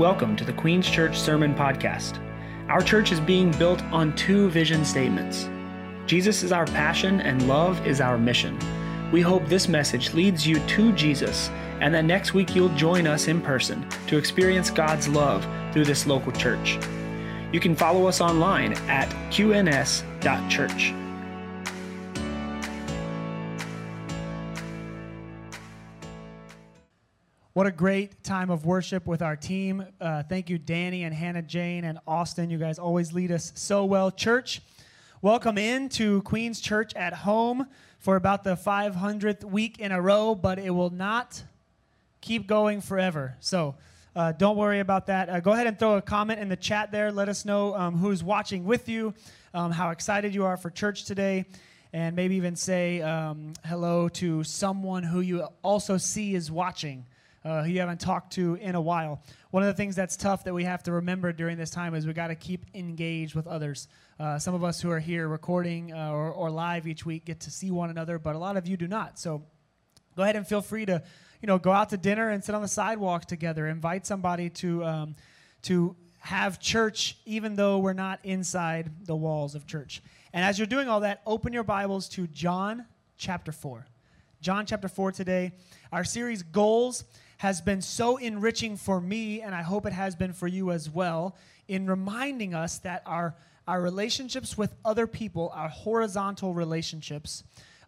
Welcome to the Queen's Church Sermon Podcast. Our church is being built on two vision statements Jesus is our passion, and love is our mission. We hope this message leads you to Jesus, and that next week you'll join us in person to experience God's love through this local church. You can follow us online at qns.church. What a great time of worship with our team. Uh, thank you, Danny and Hannah Jane and Austin. You guys always lead us so well. Church, welcome in to Queen's Church at home for about the 500th week in a row, but it will not keep going forever. So uh, don't worry about that. Uh, go ahead and throw a comment in the chat there. Let us know um, who's watching with you, um, how excited you are for church today, and maybe even say um, hello to someone who you also see is watching uh, who you haven't talked to in a while. One of the things that's tough that we have to remember during this time is we got to keep engaged with others. Uh, some of us who are here recording uh, or, or live each week get to see one another, but a lot of you do not. So go ahead and feel free to, you know, go out to dinner and sit on the sidewalk together. Invite somebody to um, to have church, even though we're not inside the walls of church. And as you're doing all that, open your Bibles to John chapter four. John chapter four today. Our series goals has been so enriching for me, and I hope it has been for you as well, in reminding us that our, our relationships with other people, our horizontal relationships,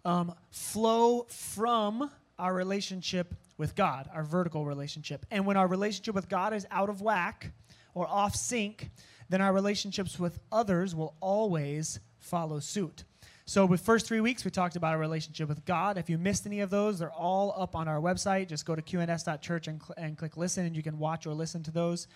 um, flow from our relationship with God, our vertical relationship. And when our relationship with God is out of whack or off sync, then our relationships with others will always follow suit. So, with first three weeks, we talked about our relationship with God. If you missed any of those, they're all up on our website. Just go to qns.church and, cl- and click listen, and you can watch or listen to those.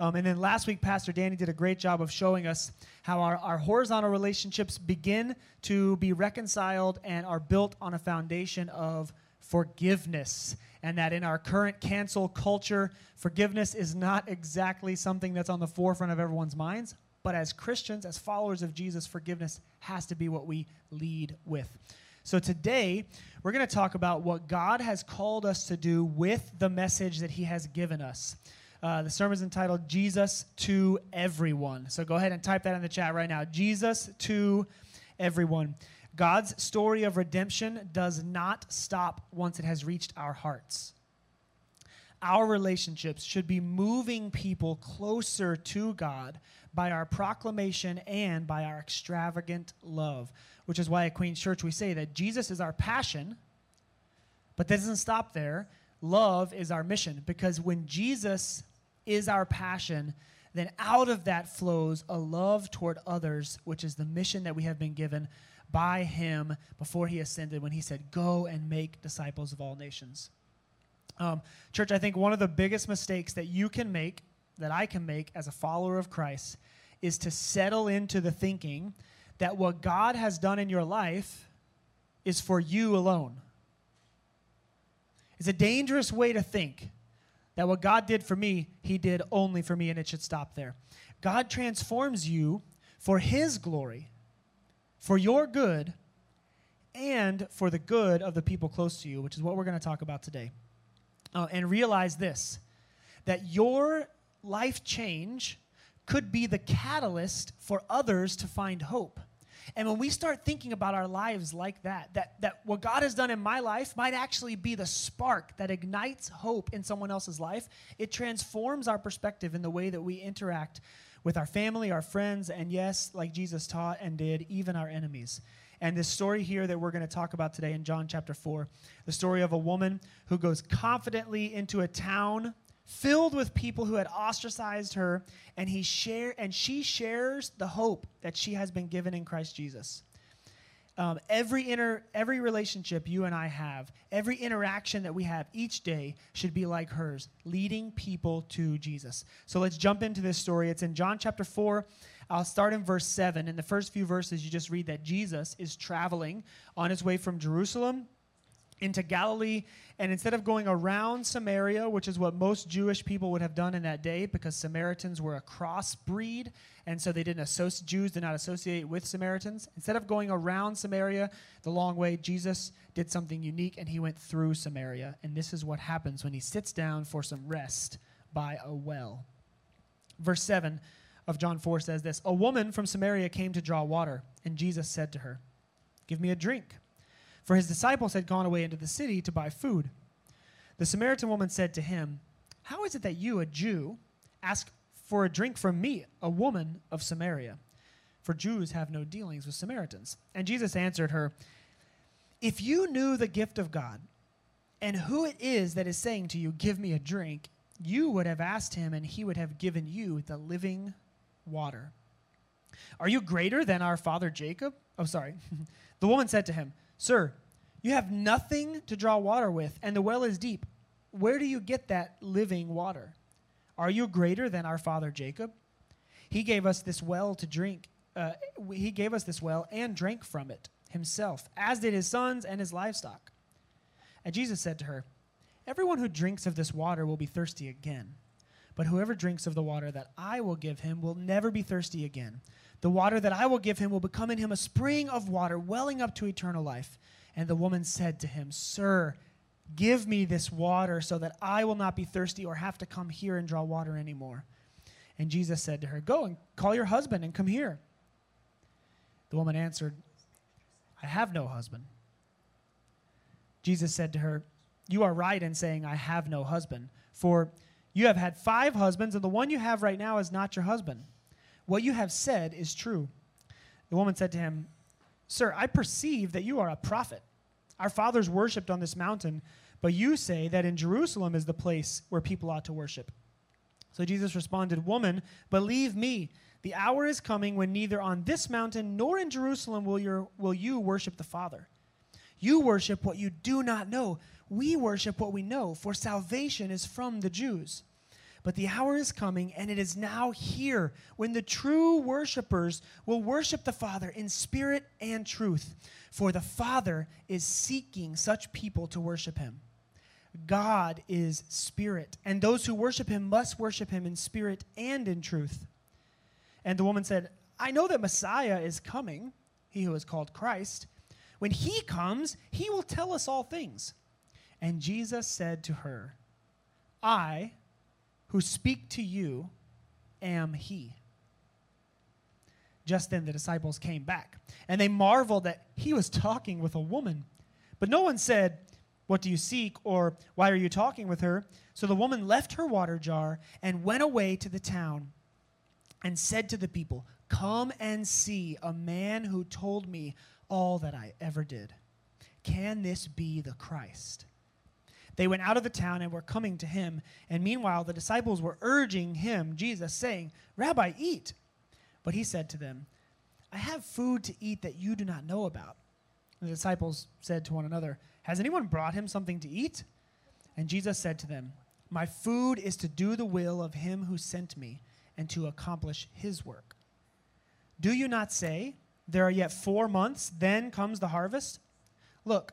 Um, and then last week, Pastor Danny did a great job of showing us how our, our horizontal relationships begin to be reconciled and are built on a foundation of forgiveness. And that in our current cancel culture, forgiveness is not exactly something that's on the forefront of everyone's minds. But as Christians, as followers of Jesus, forgiveness has to be what we lead with. So today, we're going to talk about what God has called us to do with the message that He has given us. Uh, the sermon is entitled Jesus to Everyone. So go ahead and type that in the chat right now. Jesus to Everyone. God's story of redemption does not stop once it has reached our hearts. Our relationships should be moving people closer to God by our proclamation and by our extravagant love, which is why at Queen's Church we say that Jesus is our passion, but that doesn't stop there. Love is our mission because when Jesus is our passion, then out of that flows a love toward others, which is the mission that we have been given by Him before He ascended when He said, Go and make disciples of all nations. Um, church, I think one of the biggest mistakes that you can make that I can make as a follower of Christ is to settle into the thinking that what God has done in your life is for you alone. It's a dangerous way to think that what God did for me, He did only for me, and it should stop there. God transforms you for His glory, for your good, and for the good of the people close to you, which is what we're going to talk about today. Uh, and realize this that your life change could be the catalyst for others to find hope. And when we start thinking about our lives like that, that, that what God has done in my life might actually be the spark that ignites hope in someone else's life, it transforms our perspective in the way that we interact with our family, our friends, and yes, like Jesus taught and did, even our enemies. And this story here that we're going to talk about today in John chapter 4, the story of a woman who goes confidently into a town filled with people who had ostracized her, and he share and she shares the hope that she has been given in Christ Jesus. Um, every inter, every relationship you and I have, every interaction that we have each day should be like hers, leading people to Jesus. So let's jump into this story. It's in John chapter 4. I'll start in verse 7. In the first few verses, you just read that Jesus is traveling on his way from Jerusalem into Galilee, and instead of going around Samaria, which is what most Jewish people would have done in that day, because Samaritans were a crossbreed, and so they didn't associate Jews did not associate with Samaritans. Instead of going around Samaria the long way, Jesus did something unique, and he went through Samaria. And this is what happens when he sits down for some rest by a well. Verse 7 of John 4 says this A woman from Samaria came to draw water, and Jesus said to her, Give me a drink. For his disciples had gone away into the city to buy food. The Samaritan woman said to him, How is it that you, a Jew, ask for a drink from me, a woman of Samaria? For Jews have no dealings with Samaritans. And Jesus answered her, If you knew the gift of God, and who it is that is saying to you, Give me a drink, you would have asked him, and he would have given you the living water. Are you greater than our father Jacob? Oh, sorry. the woman said to him, Sir, you have nothing to draw water with, and the well is deep. Where do you get that living water? Are you greater than our father Jacob? He gave us this well to drink. Uh, he gave us this well and drank from it himself, as did his sons and his livestock. And Jesus said to her, Everyone who drinks of this water will be thirsty again. But whoever drinks of the water that I will give him will never be thirsty again. The water that I will give him will become in him a spring of water welling up to eternal life. And the woman said to him, Sir, give me this water so that I will not be thirsty or have to come here and draw water anymore. And Jesus said to her, Go and call your husband and come here. The woman answered, I have no husband. Jesus said to her, You are right in saying, I have no husband. For you have had five husbands, and the one you have right now is not your husband. What you have said is true. The woman said to him, Sir, I perceive that you are a prophet. Our fathers worshipped on this mountain, but you say that in Jerusalem is the place where people ought to worship. So Jesus responded, Woman, believe me, the hour is coming when neither on this mountain nor in Jerusalem will, your, will you worship the Father. You worship what you do not know. We worship what we know, for salvation is from the Jews. But the hour is coming, and it is now here, when the true worshipers will worship the Father in spirit and truth. For the Father is seeking such people to worship him. God is spirit, and those who worship him must worship him in spirit and in truth. And the woman said, I know that Messiah is coming, he who is called Christ. When he comes, he will tell us all things. And Jesus said to her, I who speak to you am he. Just then the disciples came back, and they marveled that he was talking with a woman. But no one said, What do you seek? or Why are you talking with her? So the woman left her water jar and went away to the town and said to the people, Come and see a man who told me all that I ever did. Can this be the Christ? They went out of the town and were coming to him. And meanwhile, the disciples were urging him, Jesus, saying, Rabbi, eat. But he said to them, I have food to eat that you do not know about. The disciples said to one another, Has anyone brought him something to eat? And Jesus said to them, My food is to do the will of him who sent me and to accomplish his work. Do you not say, There are yet four months, then comes the harvest? Look,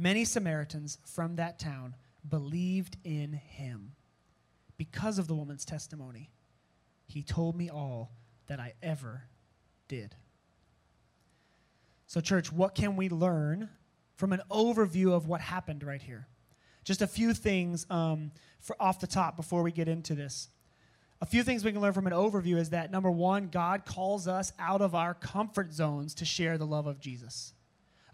Many Samaritans from that town believed in him because of the woman's testimony. He told me all that I ever did. So, church, what can we learn from an overview of what happened right here? Just a few things um, off the top before we get into this. A few things we can learn from an overview is that number one, God calls us out of our comfort zones to share the love of Jesus.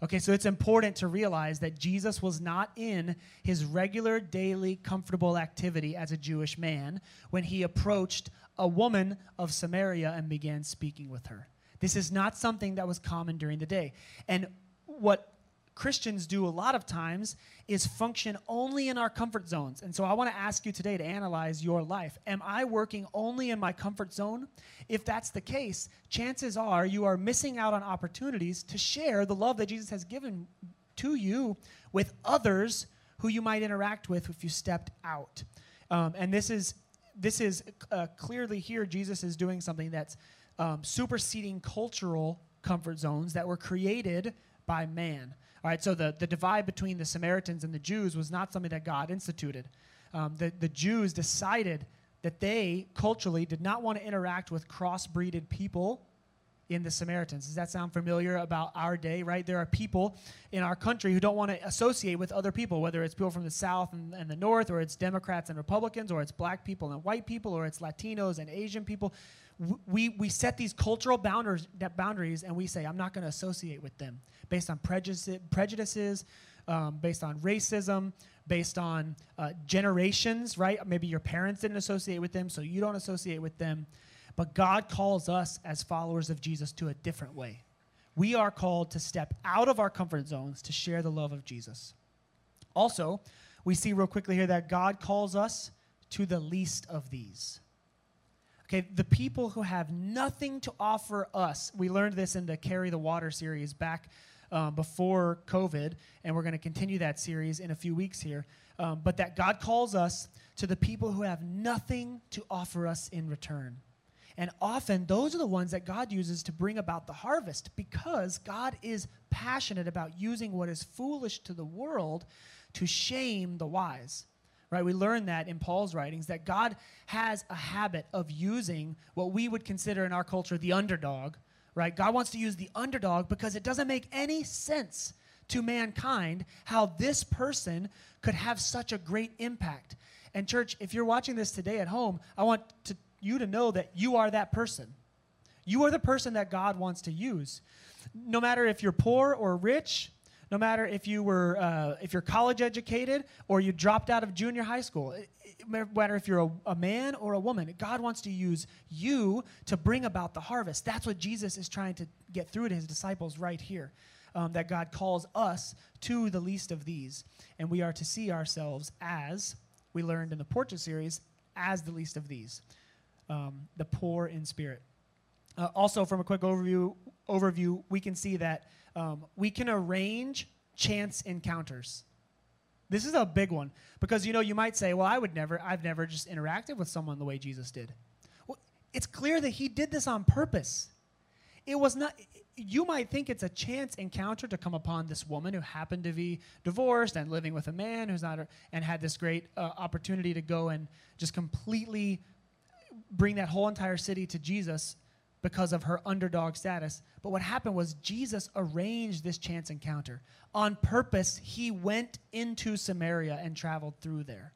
Okay, so it's important to realize that Jesus was not in his regular daily comfortable activity as a Jewish man when he approached a woman of Samaria and began speaking with her. This is not something that was common during the day. And what Christians do a lot of times is function only in our comfort zones. And so I want to ask you today to analyze your life. Am I working only in my comfort zone? If that's the case, chances are you are missing out on opportunities to share the love that Jesus has given to you with others who you might interact with if you stepped out. Um, and this is this is uh, clearly here. Jesus is doing something that's um, superseding cultural comfort zones that were created by man. All right, so the, the divide between the Samaritans and the Jews was not something that God instituted. Um, the, the Jews decided that they culturally did not want to interact with crossbreeded people in the Samaritans. Does that sound familiar about our day, right? There are people in our country who don't want to associate with other people, whether it's people from the South and, and, the North, or it's Democrats and Republicans, or it's black people and white people, or it's Latinos and Asian people. We, we set these cultural boundaries, boundaries and we say, I'm not going to associate with them based on prejudice, prejudices, um, based on racism, based on uh, generations, right? Maybe your parents didn't associate with them, so you don't associate with them. But God calls us as followers of Jesus to a different way. We are called to step out of our comfort zones to share the love of Jesus. Also, we see real quickly here that God calls us to the least of these. Okay, the people who have nothing to offer us. We learned this in the Carry the Water series back um, before COVID, and we're going to continue that series in a few weeks here. Um, but that God calls us to the people who have nothing to offer us in return. And often those are the ones that God uses to bring about the harvest because God is passionate about using what is foolish to the world to shame the wise. Right? We learn that in Paul's writings that God has a habit of using what we would consider in our culture the underdog. Right? God wants to use the underdog because it doesn't make any sense to mankind how this person could have such a great impact. And, church, if you're watching this today at home, I want to you to know that you are that person. You are the person that God wants to use. No matter if you're poor or rich, no matter if you were uh, if you're college educated or you dropped out of junior high school no matter if you're a, a, man or a woman god wants to use you to bring about the harvest that's what jesus is trying to get through to his disciples right here um, that god calls us to the least of these and we are to see ourselves as we learned in the portrait series as the least of these um, the poor in spirit. Uh, also, from a quick overview, overview, we can see that um, we can arrange chance encounters. This is a big one because you know you might say, "Well, I would never. I've never just interacted with someone the way Jesus did." Well, it's clear that he did this on purpose. It was not. You might think it's a chance encounter to come upon this woman who happened to be divorced and living with a man who's not, and had this great uh, opportunity to go and just completely bring that whole entire city to Jesus because of her underdog status. But what happened was Jesus arranged this chance encounter. On purpose, he went into Samaria and traveled through there.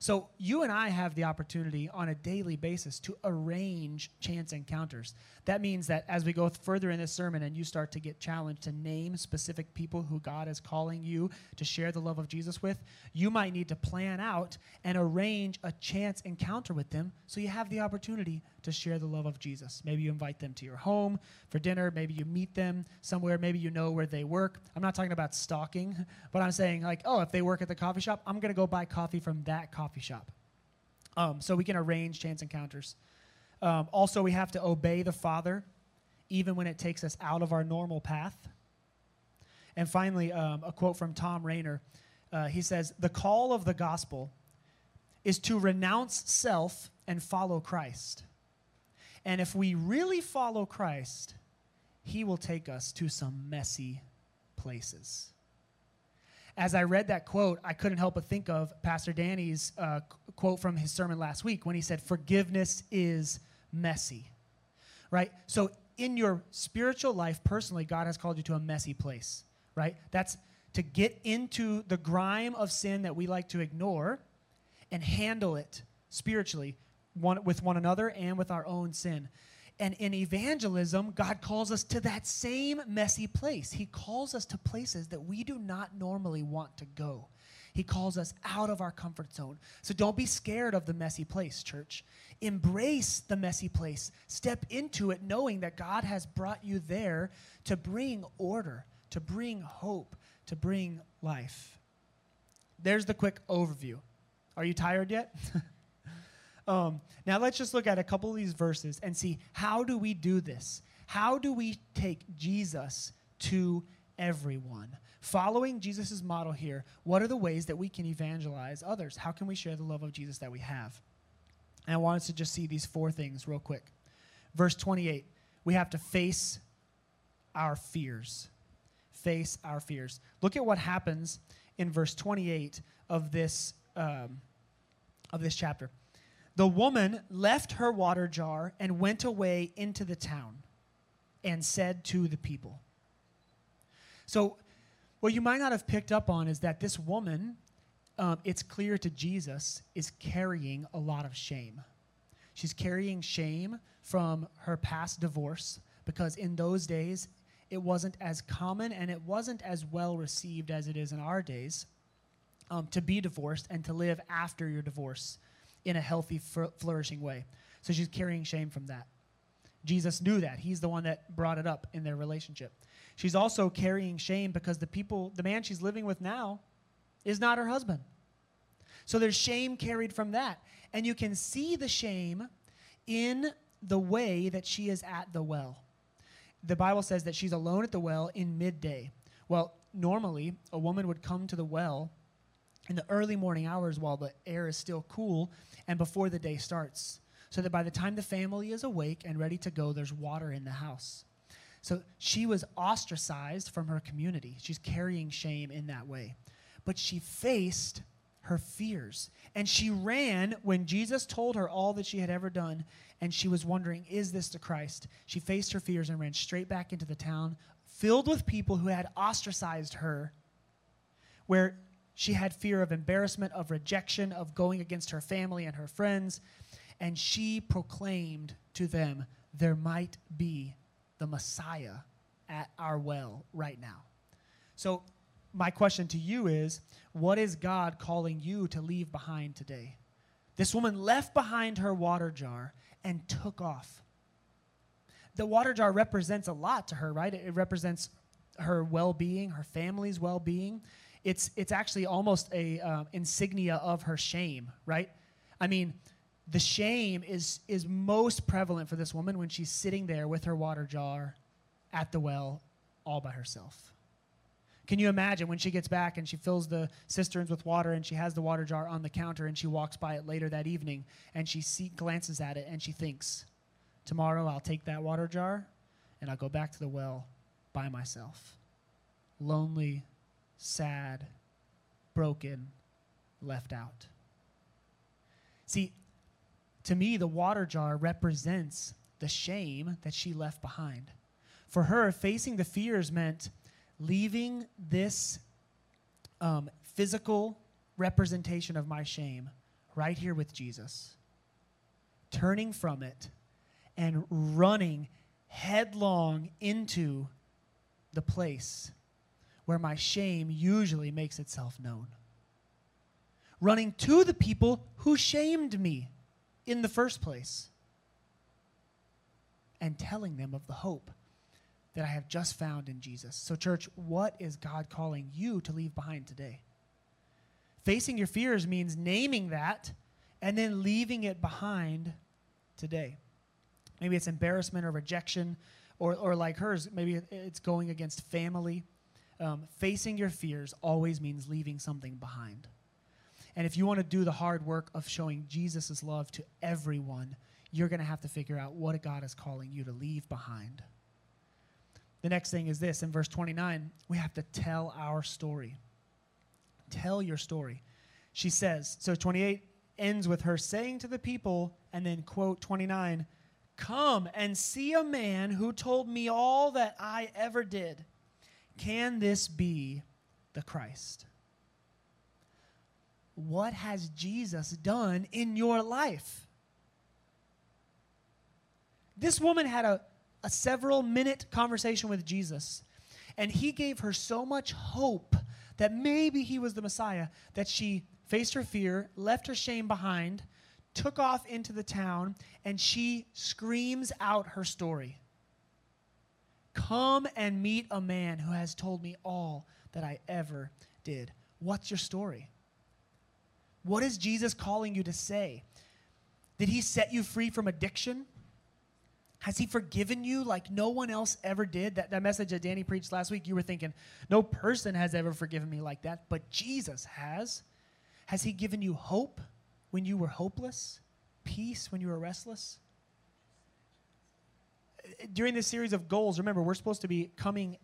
So you and I have the opportunity on a daily basis to arrange chance encounters. That means that as we go further in this sermon and you start to get challenged to name specific people who God is calling you to share the love of Jesus with, you might need to plan out and arrange a chance encounter with them so you have the opportunity to share the love of Jesus. Maybe you invite them to your home for dinner, maybe you meet them somewhere, maybe you know where they work. I'm not talking about stalking, but I'm saying like, oh, if they work at the coffee shop, I'm going to go buy coffee from that coffee shop. Um, so we can arrange chance encounters. Um, also, we have to obey the Father, even when it takes us out of our normal path. And finally, um, a quote from Thom Rainer. Uh, he says, The call of the gospel is to renounce self and follow Christ. And if we really follow Christ, he will take us to some messy places. As I read that quote, I couldn't help but think of Pastor Danny's uh, quote from his sermon last week when he said, Forgiveness is messy. Right? So, in your spiritual life, personally, God has called you to a messy place. Right? That's to get into the grime of sin that we like to ignore and handle it spiritually one, with one another and with our own sin. And in evangelism, God calls us to that same messy place. He calls us to places that we do not normally want to go. He calls us out of our comfort zone. So don't be scared of the messy place, church. Embrace the messy place. Step into it knowing that God has brought you there to bring order, to bring hope, to bring life. There's the quick overview. Are you tired yet? Um, now let's just look at a couple of these verses and see how do we do this? How do we take Jesus to everyone? Following Jesus' model here, what are the ways that we can evangelize others? How can we share the love of Jesus that we have? And I want us to just see these four things real quick. Verse 28, we have to face our fears. Face our fears. Look at what happens in verse 28 of this, um, of this chapter. The woman left her water jar and went away into the town and said to the people. So, what you might not have picked up on is that this woman, um, it's clear to Jesus, is carrying a lot of shame. She's carrying shame from her past divorce because in those days it wasn't as common and it wasn't as well received as it is in our days um, to be divorced and to live after your divorce in a healthy, flourishing way. So she's carrying shame from that. Jesus knew that. He's the one that brought it up in their relationship. She's also carrying shame because the people, the man she's living with now, is not her husband. So there's shame carried from that. And you can see the shame in the way that she is at the well. The Bible says that she's alone at the well in midday. Well, normally, a woman would come to the well in the early morning hours while the air is still cool and before the day starts so that by the time the family is awake and ready to go, there's water in the house. So she was ostracized from her community. She's carrying shame in that way. But she faced her fears. And she ran when Jesus told her all that she had ever done, and she was wondering, is this the Christ? She faced her fears and ran straight back into the town, filled with people who had ostracized her, where she had fear of embarrassment, of rejection, of going against her family and her friends and she proclaimed to them, There might be the Messiah at our well right now. So, my question to you is what is God calling you to leave behind today? This woman left behind her water jar and took off. The water jar represents a lot to her, right? It represents her well being, her family's well being. It's, it's actually almost a um, insignia of her shame, right? I mean, the shame is, is most prevalent for this woman when she's sitting there with her water jar at the well all by herself. Can you imagine when she gets back and she fills the cisterns with water and she has the water jar on the counter and she walks by it later that evening and she see, glances at it and she thinks, Tomorrow I'll take that water jar and I'll go back to the well by myself. Lonely, sad, broken, left out. See, to me, the water jar represents the shame that she left behind. For her, facing the fears meant leaving this um, physical representation of my shame right here with Jesus, turning from it and running headlong into the place where my shame usually makes itself known. Running to the people who shamed me in the first place and telling them of the hope that I have just found in Jesus. So, church, what is God calling you to leave behind today? Facing your fears means naming that and then leaving it behind today. Maybe it's embarrassment or rejection, or, or like hers, maybe it's going against family. Um, facing your fears always means leaving something behind. And if you want to do the hard work of showing Jesus' love to everyone, you're going to have to figure out what God is calling you to leave behind. The next thing is this in verse 29, we have to tell our story. Tell your story. She says, so 28 ends with her saying to the people, and then quote 29, Come and see a man who told me all that I ever did. Can this be the Christ? What has Jesus done in your life? This woman had a, a several minute conversation with Jesus, and he gave her so much hope that maybe he was the Messiah that she faced her fear, left her shame behind, took off into the town, and she screams out her story. Come and meet a man who has told me all that I ever did. What's your story? What is Jesus calling you to say? Did he set you free from addiction? Has he forgiven you like no one else ever did? That, that message that Danny preached last week, you were thinking, no person has ever forgiven me like that, but Jesus has. Has he given you hope when you were hopeless? Peace when you were restless? During this series of goals, remember, we're supposed to be coming,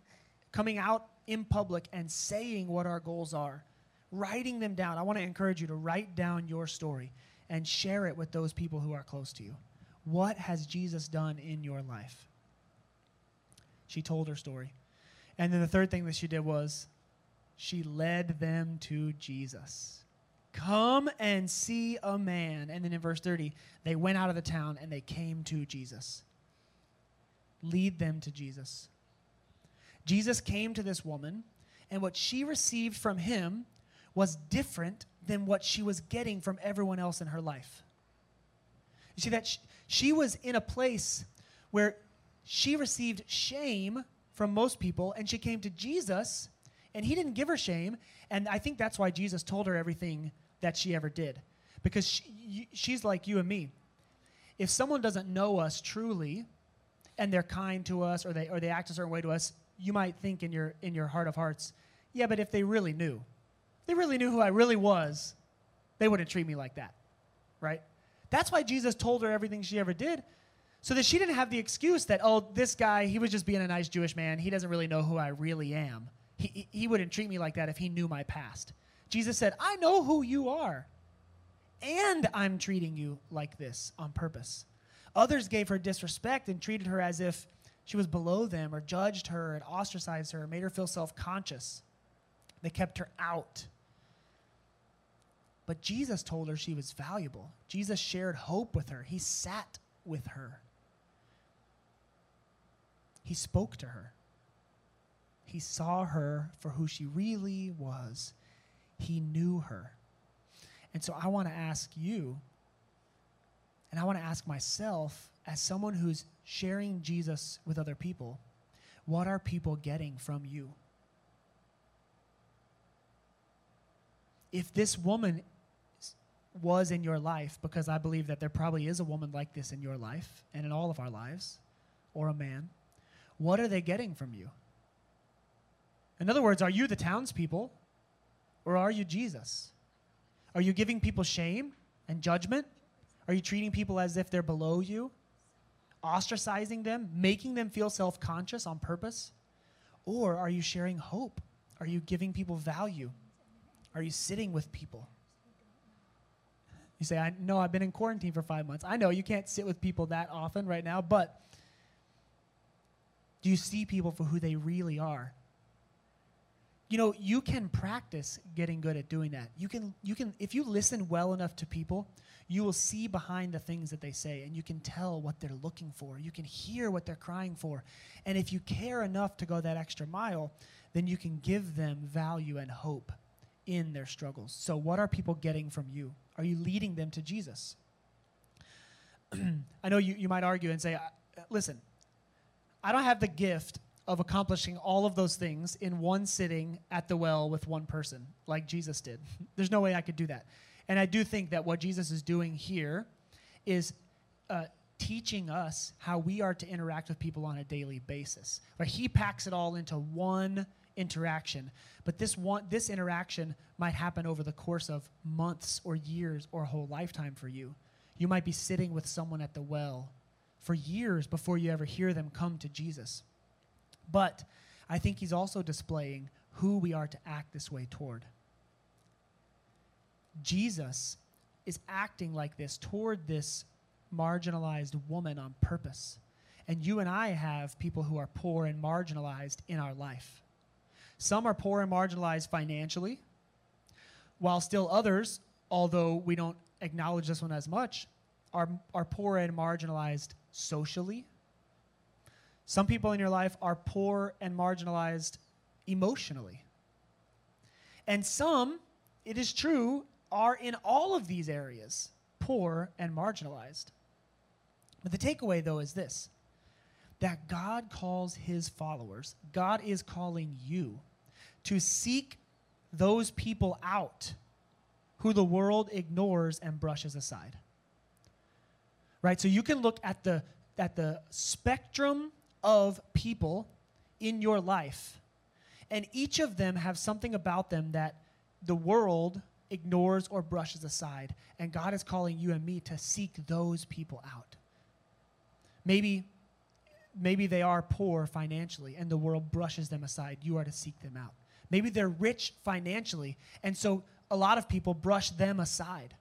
coming out in public and saying what our goals are, writing them down. I want to encourage you to write down your story and share it with those people who are close to you. What has Jesus done in your life? She told her story. And then the third thing that she did was she led them to Jesus. Come and see a man. And then in verse 30, they went out of the town and they came to Jesus. Lead them to Jesus. Jesus came to this woman, and what she received from him was different than what she was getting from everyone else in her life. You see, that she, she was in a place where she received shame from most people, and she came to Jesus, and he didn't give her shame. And I think that's why Jesus told her everything that she ever did. Because she, she's like you and me. If someone doesn't know us truly, and they're kind to us, or they, or they act a certain way to us, you might think in your, in your heart of hearts, yeah, but if they really knew, they really knew who I really was, they wouldn't treat me like that, right? That's why Jesus told her everything she ever did, so that she didn't have the excuse that, oh, this guy, he was just being a nice Jewish man. He doesn't really know who I really am. He, he wouldn't treat me like that if he knew my past. Jesus said, I know who you are, and I'm treating you like this on purpose. Others gave her disrespect and treated her as if she was below them or judged her and ostracized her, made her feel self conscious. They kept her out. But Jesus told her she was valuable. Jesus shared hope with her. He sat with her. He spoke to her. He saw her for who she really was. He knew her. And so I want to ask you, and I want to ask myself, as someone who's sharing Jesus with other people, what are people getting from you? If this woman was in your life, because I believe that there probably is a woman like this in your life and in all of our lives, or a man, what are they getting from you? In other words, are you the townspeople or are you Jesus? Are you giving people shame and judgment? Are you treating people as if they're below you? Ostracizing them, making them feel self conscious on purpose? Or are you sharing hope? Are you giving people value? Are you sitting with people? You say, I know I've been in quarantine for five months. I know you can't sit with people that often right now, but do you see people for who they really are? You know, you can practice getting good at doing that. You can, you can, if you listen well enough to people, you will see behind the things that they say and you can tell what they're looking for. You can hear what they're crying for. And if you care enough to go that extra mile, then you can give them value and hope in their struggles. So, what are people getting from you? Are you leading them to Jesus? I know you, you might argue and say, listen, I don't have the gift of accomplishing all of those things in one sitting at the well with one person like Jesus did. There's no way I could do that. And I do think that what Jesus is doing here is uh, teaching us how we are to interact with people on a daily basis. Right? He packs it all into one interaction. But this one this interaction might happen over the course of months or years or a whole lifetime for you. You might be sitting with someone at the well for years before you ever hear them come to Jesus. But I think he's also displaying who we are to act this way toward. Jesus is acting like this toward this marginalized woman on purpose. And you and I have people who are poor and marginalized in our life. Some are poor and marginalized financially, while still others, although we don't acknowledge this one as much, are, are poor and marginalized socially. Some people in your life are poor and marginalized emotionally. And some, it is true, are in all of these areas poor and marginalized. But the takeaway, though, is this that God calls his followers, God is calling you to seek those people out who the world ignores and brushes aside. Right? So you can look at the at the spectrum of people in your life, and each of them have something about them that the world ignores or brushes aside. And God is calling you and me to seek those people out. Maybe maybe they are poor financially and the world brushes them aside. You are to seek them out. Maybe they're rich financially and so a lot of people brush them aside.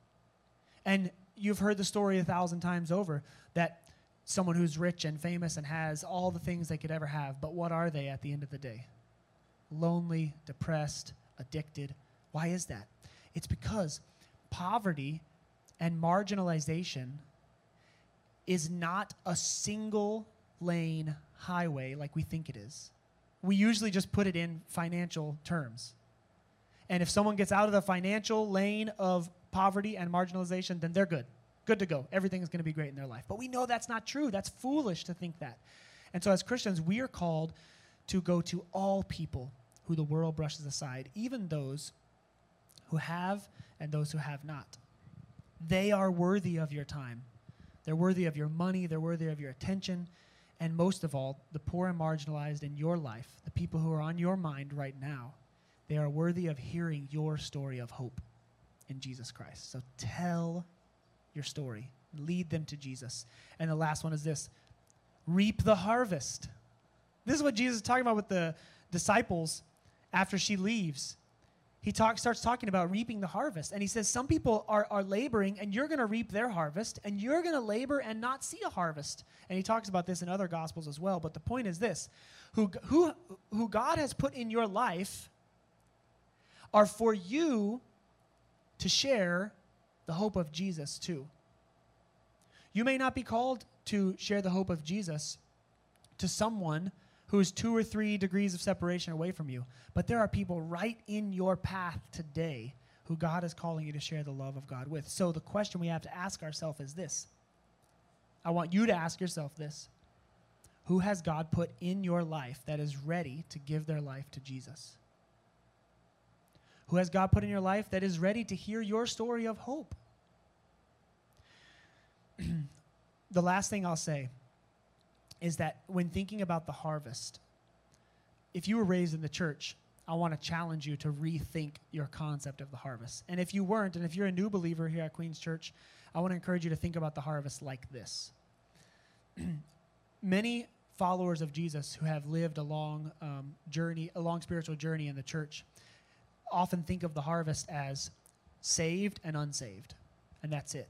And you've heard the story a thousand times over that someone who's rich and famous and has all the things they could ever have, but what are they at the end of the day? Lonely, depressed, addicted. Why is that? It's because poverty and marginalization is not a single lane highway like we think it is. We usually just put it in financial terms. And if someone gets out of the financial lane of poverty and marginalization, then they're good. Good to go. Everything is going to be great in their life. But we know that's not true. That's foolish to think that. And so, as Christians, we are called to go to all people who the world brushes aside, even those who have and those who have not. They are worthy of your time. They're worthy of your money. They're worthy of your attention. And most of all, the poor and marginalized in your life, the people who are on your mind right now, they are worthy of hearing your story of hope in Jesus Christ. So tell your story, lead them to Jesus. And the last one is this reap the harvest. This is what Jesus is talking about with the disciples after she leaves he talk, starts talking about reaping the harvest. And he says, Some people are, are laboring and you're going to reap their harvest, and you're going to labor and not see a harvest. And he talks about this in other gospels as well. But the point is this who, who, who God has put in your life are for you to share the hope of Jesus too. You may not be called to share the hope of Jesus to someone who is two or three degrees of separation away from you. But there are people right in your path today who God is calling you to share the love of God with. So the question we have to ask ourselves is this I want you to ask yourself this Who has God put in your life that is ready to give their life to Jesus? Who has God put in your life that is ready to hear your story of hope? the last thing I'll say is that when thinking about the harvest, if you were raised in the church, I want to challenge you to rethink your concept of the harvest. And if you weren't, and if you're a new believer here at Queen's Church, I want to encourage you to think about the harvest like this. Many followers of Jesus who have lived a long um, journey, a long spiritual journey in the church, often think of the harvest as saved and unsaved, and that's it.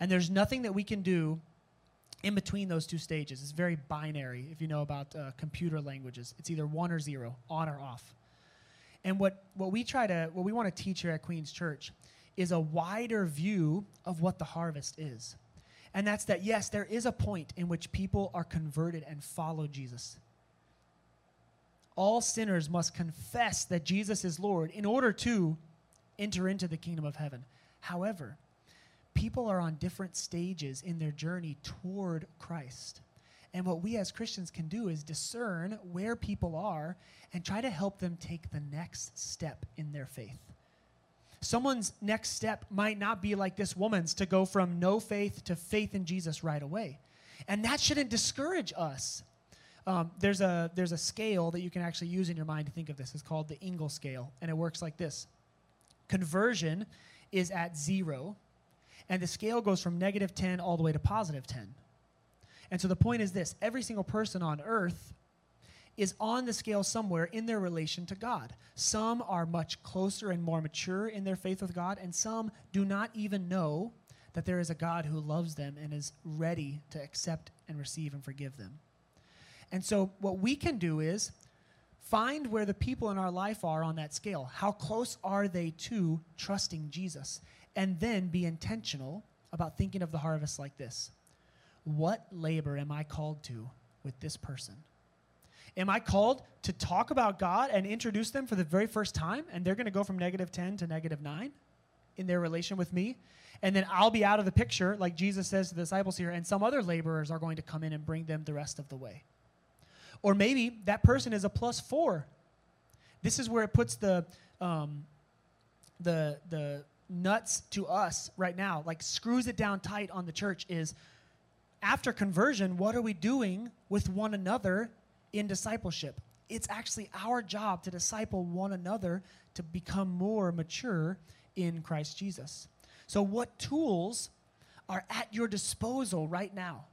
And there's nothing that we can do in between those two stages. It's very binary if you know about uh, computer languages. It's either one or zero, on or off. And what, what we try to, what we want to teach here at Queen's Church is a wider view of what the harvest is. And that's that, yes, there is a point in which people are converted and follow Jesus. All sinners must confess that Jesus is Lord in order to enter into the kingdom of heaven. However, people are on different stages in their journey toward Christ. And what we as Christians can do is discern where people are and try to help them take the next step in their faith. Someone's next step might not be like this woman's to go from no faith to faith in Jesus right away. And that shouldn't discourage us. Um, there's, a, there's a scale that you can actually use in your mind to think of this. It's called the Engel scale, and it works like this Conversion is at zero, and the scale goes from negative 10 all the way to positive 10. And so the point is this every single person on earth is on the scale somewhere in their relation to God. Some are much closer and more mature in their faith with God, and some do not even know that there is a God who loves them and is ready to accept and receive and forgive them. And so, what we can do is find where the people in our life are on that scale. How close are they to trusting Jesus? And then be intentional about thinking of the harvest like this What labor am I called to with this person? Am I called to talk about God and introduce them for the very first time, and they're going to go from negative 10 to negative 9 in their relation with me? And then I'll be out of the picture, like Jesus says to the disciples here, and some other laborers are going to come in and bring them the rest of the way. Or maybe that person is a plus four. This is where it puts the, um, the, the nuts to us right now, like screws it down tight on the church, is after conversion, what are we doing with one another in discipleship? It's actually our job to disciple one another to become more mature in Christ Jesus. So, what tools are at your disposal right now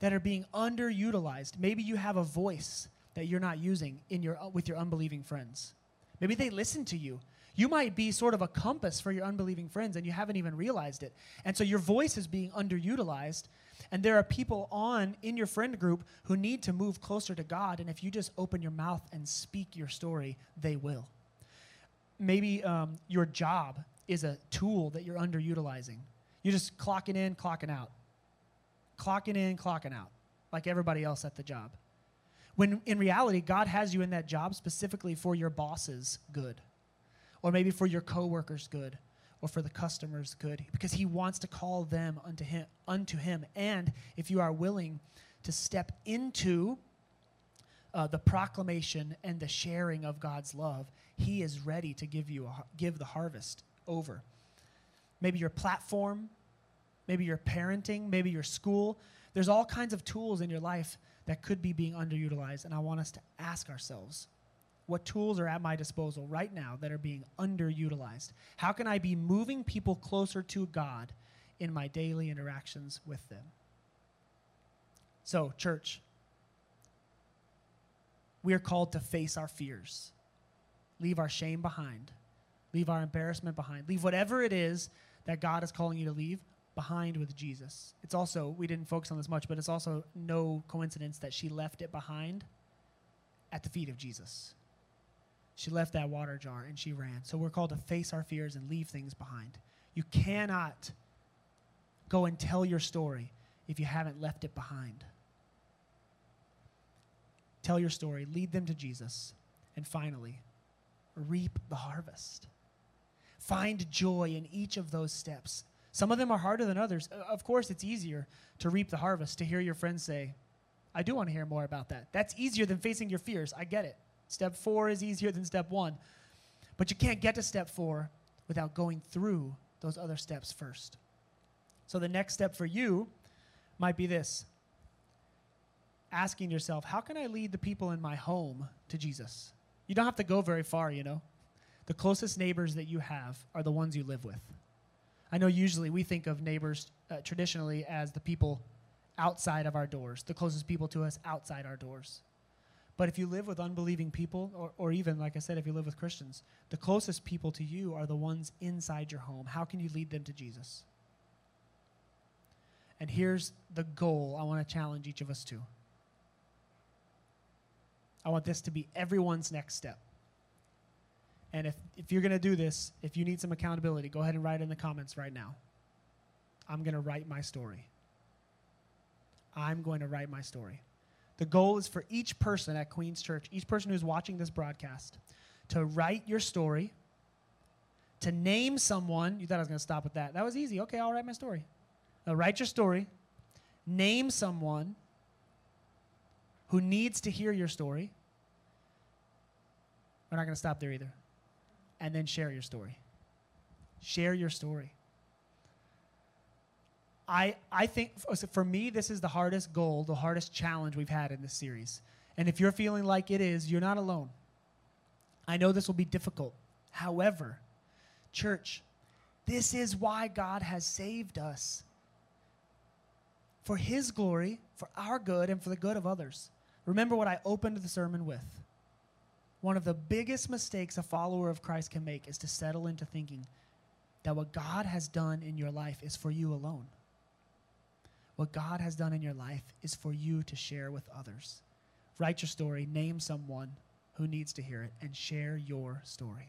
that are being underutilized? Maybe you have a voice that you're not using in your, with your unbelieving friends. Maybe they listen to you. You might be sort of a compass for your unbelieving friends and you haven't even realized it. And so your voice is being underutilized. And there are people on in your friend group who need to move closer to God. And if you just open your mouth and speak your story, they will. Maybe um, your job is a tool that you're underutilizing. You're just clocking in, clocking out. Clocking in, clocking out, like everybody else at the job. When in reality, God has you in that job specifically for your boss's good, or maybe for your coworkers' good, or for the customer's good, because He wants to call them unto Him. Unto him. And if you are willing to step into uh, the proclamation and the sharing of God's love, He is ready to give you a, give the harvest over. Maybe your platform, maybe your parenting, maybe your school. There's all kinds of tools in your life that could be being underutilized. And I want us to ask ourselves what tools are at my disposal right now that are being underutilized? How can I be moving people closer to God in my daily interactions with them? So, church, we are called to face our fears, leave our shame behind, leave our embarrassment behind, leave whatever it is that God is calling you to leave behind with Jesus. It's also, we didn't focus on this much, but it's also no coincidence that she left it behind at the feet of Jesus. She left that water jar and she ran. So we're called to face our fears and leave things behind. You cannot go and tell your story if you haven't left it behind. Tell your story, lead them to Jesus, and finally, reap the harvest. Find joy in each of those steps. Some of them are harder than others. Uh, of course, it's easier to reap the harvest, to hear your friends say, I do want to hear more about that. That's easier than facing your fears. I get it. Step four is easier than step one. But you can't get to step four without going through those other steps first. So the next step for you might be this asking yourself, how can I lead the people in my home to Jesus? You don't have to go very far, you know. The closest neighbors that you have are the ones you live with. I know usually we think of neighbors uh, traditionally as the people outside of our doors, the closest people to us outside our doors. But if you live with unbelieving people, or, or even, like I said, if you live with Christians, the closest people to you are the ones inside your home. How can you lead them to Jesus? And here's the goal I want to challenge each of us to. I want this to be everyone's next step. And if, if you're going to do this, if you need some accountability, go ahead and write in the comments right now. I'm going to write my story. I'm going to write my story. The goal is for each person at Queen's Church, each person who's watching this broadcast, to write your story, to name someone. You thought I was going to stop with that. That was easy. Okay, I'll write my story. Now, write your story, name someone who needs to hear your story. We're not going to stop there either and then share your story. Share your story. I, I think oh, for me, this is the hardest goal, the hardest challenge we've had in this series. And if you're feeling like it is, you're not alone. I know this will be difficult. However, church, this is why God has saved us for His glory, for our good, and for the good of others. Remember what I opened the sermon with one of the biggest mistakes a follower of Christ can make is to settle into thinking that what God has done in your life is for you alone. What God has done in your life is for you to share with others. Write your story, name someone who needs to hear it, and share your story.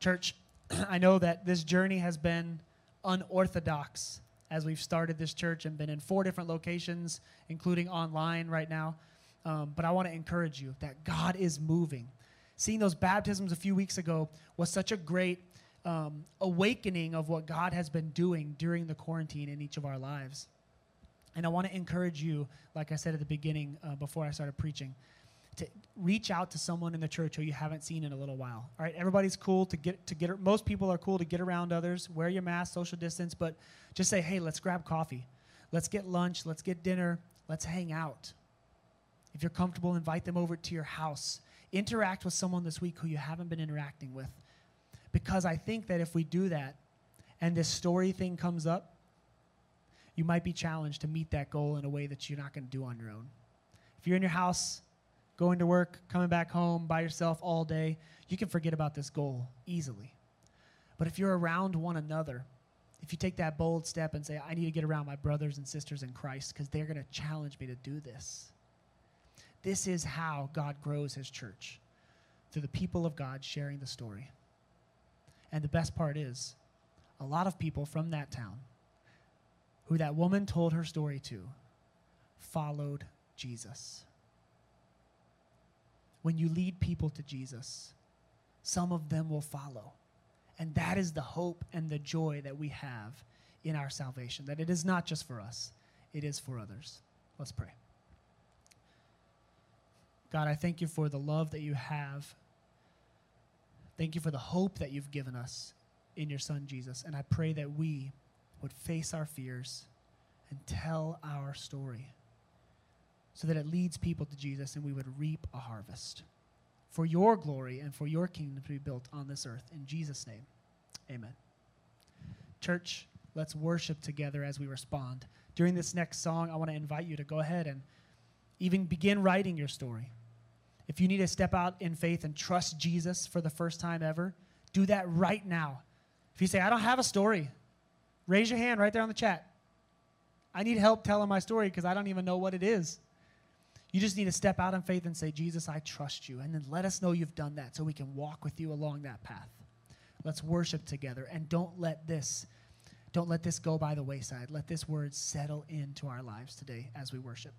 Church, I know that this journey has been unorthodox as we've started this church and been in four different locations, including online right now. Um, but I want to encourage you that God is moving. Seeing those baptisms a few weeks ago was such a great um, awakening of what God has been doing during the quarantine in each of our lives. And I want to encourage you, like I said at the beginning uh, before I started preaching, to reach out to someone in the church who you haven't seen in a little while. All right, everybody's cool to get to get. Most people are cool to get around others. Wear your mask, social distance, but just say, hey, let's grab coffee, let's get lunch, let's get dinner, let's hang out. If you're comfortable, invite them over to your house. Interact with someone this week who you haven't been interacting with, because I think that if we do that, and this story thing comes up, you might be challenged to meet that goal in a way that you're not going to do on your own. If you're in your house going to work, coming back home by yourself all day, you can forget about this goal easily. But if you're around one another, if you take that bold step and say, I need to get around my brothers and sisters in Christ because they're going to challenge me to do this, this is how God grows his church through the people of God sharing the story. And the best part is, a lot of people from that town who that woman told her story to followed Jesus when you lead people to Jesus, some of them will follow. And that is the hope and the joy that we have in our salvation, that it is not just for us, it is for others. Let's pray. God, I thank you for the love that you have. Thank you for the hope that you've given us in your Son, Jesus. And I pray that we would face our fears and tell our story so that it leads people to Jesus and we would reap a harvest for your glory and for your kingdom to be built on this earth. In Jesus' name, amen. Church, let's worship together as we respond. During this next song, I want to invite you to go ahead and even begin writing your story. If you need to step out in faith and trust Jesus for the first time ever, do that right now. If you say, I don't have a story, raise your hand right there on the chat. I need help telling my story because I don't even know what it is. You just need to step out in faith and say, Jesus, I trust you. And then let us know you've done that so we can walk with you along that path. Let's worship together and don't let this don't let this go by the wayside. Let this word settle into our lives today as we worship.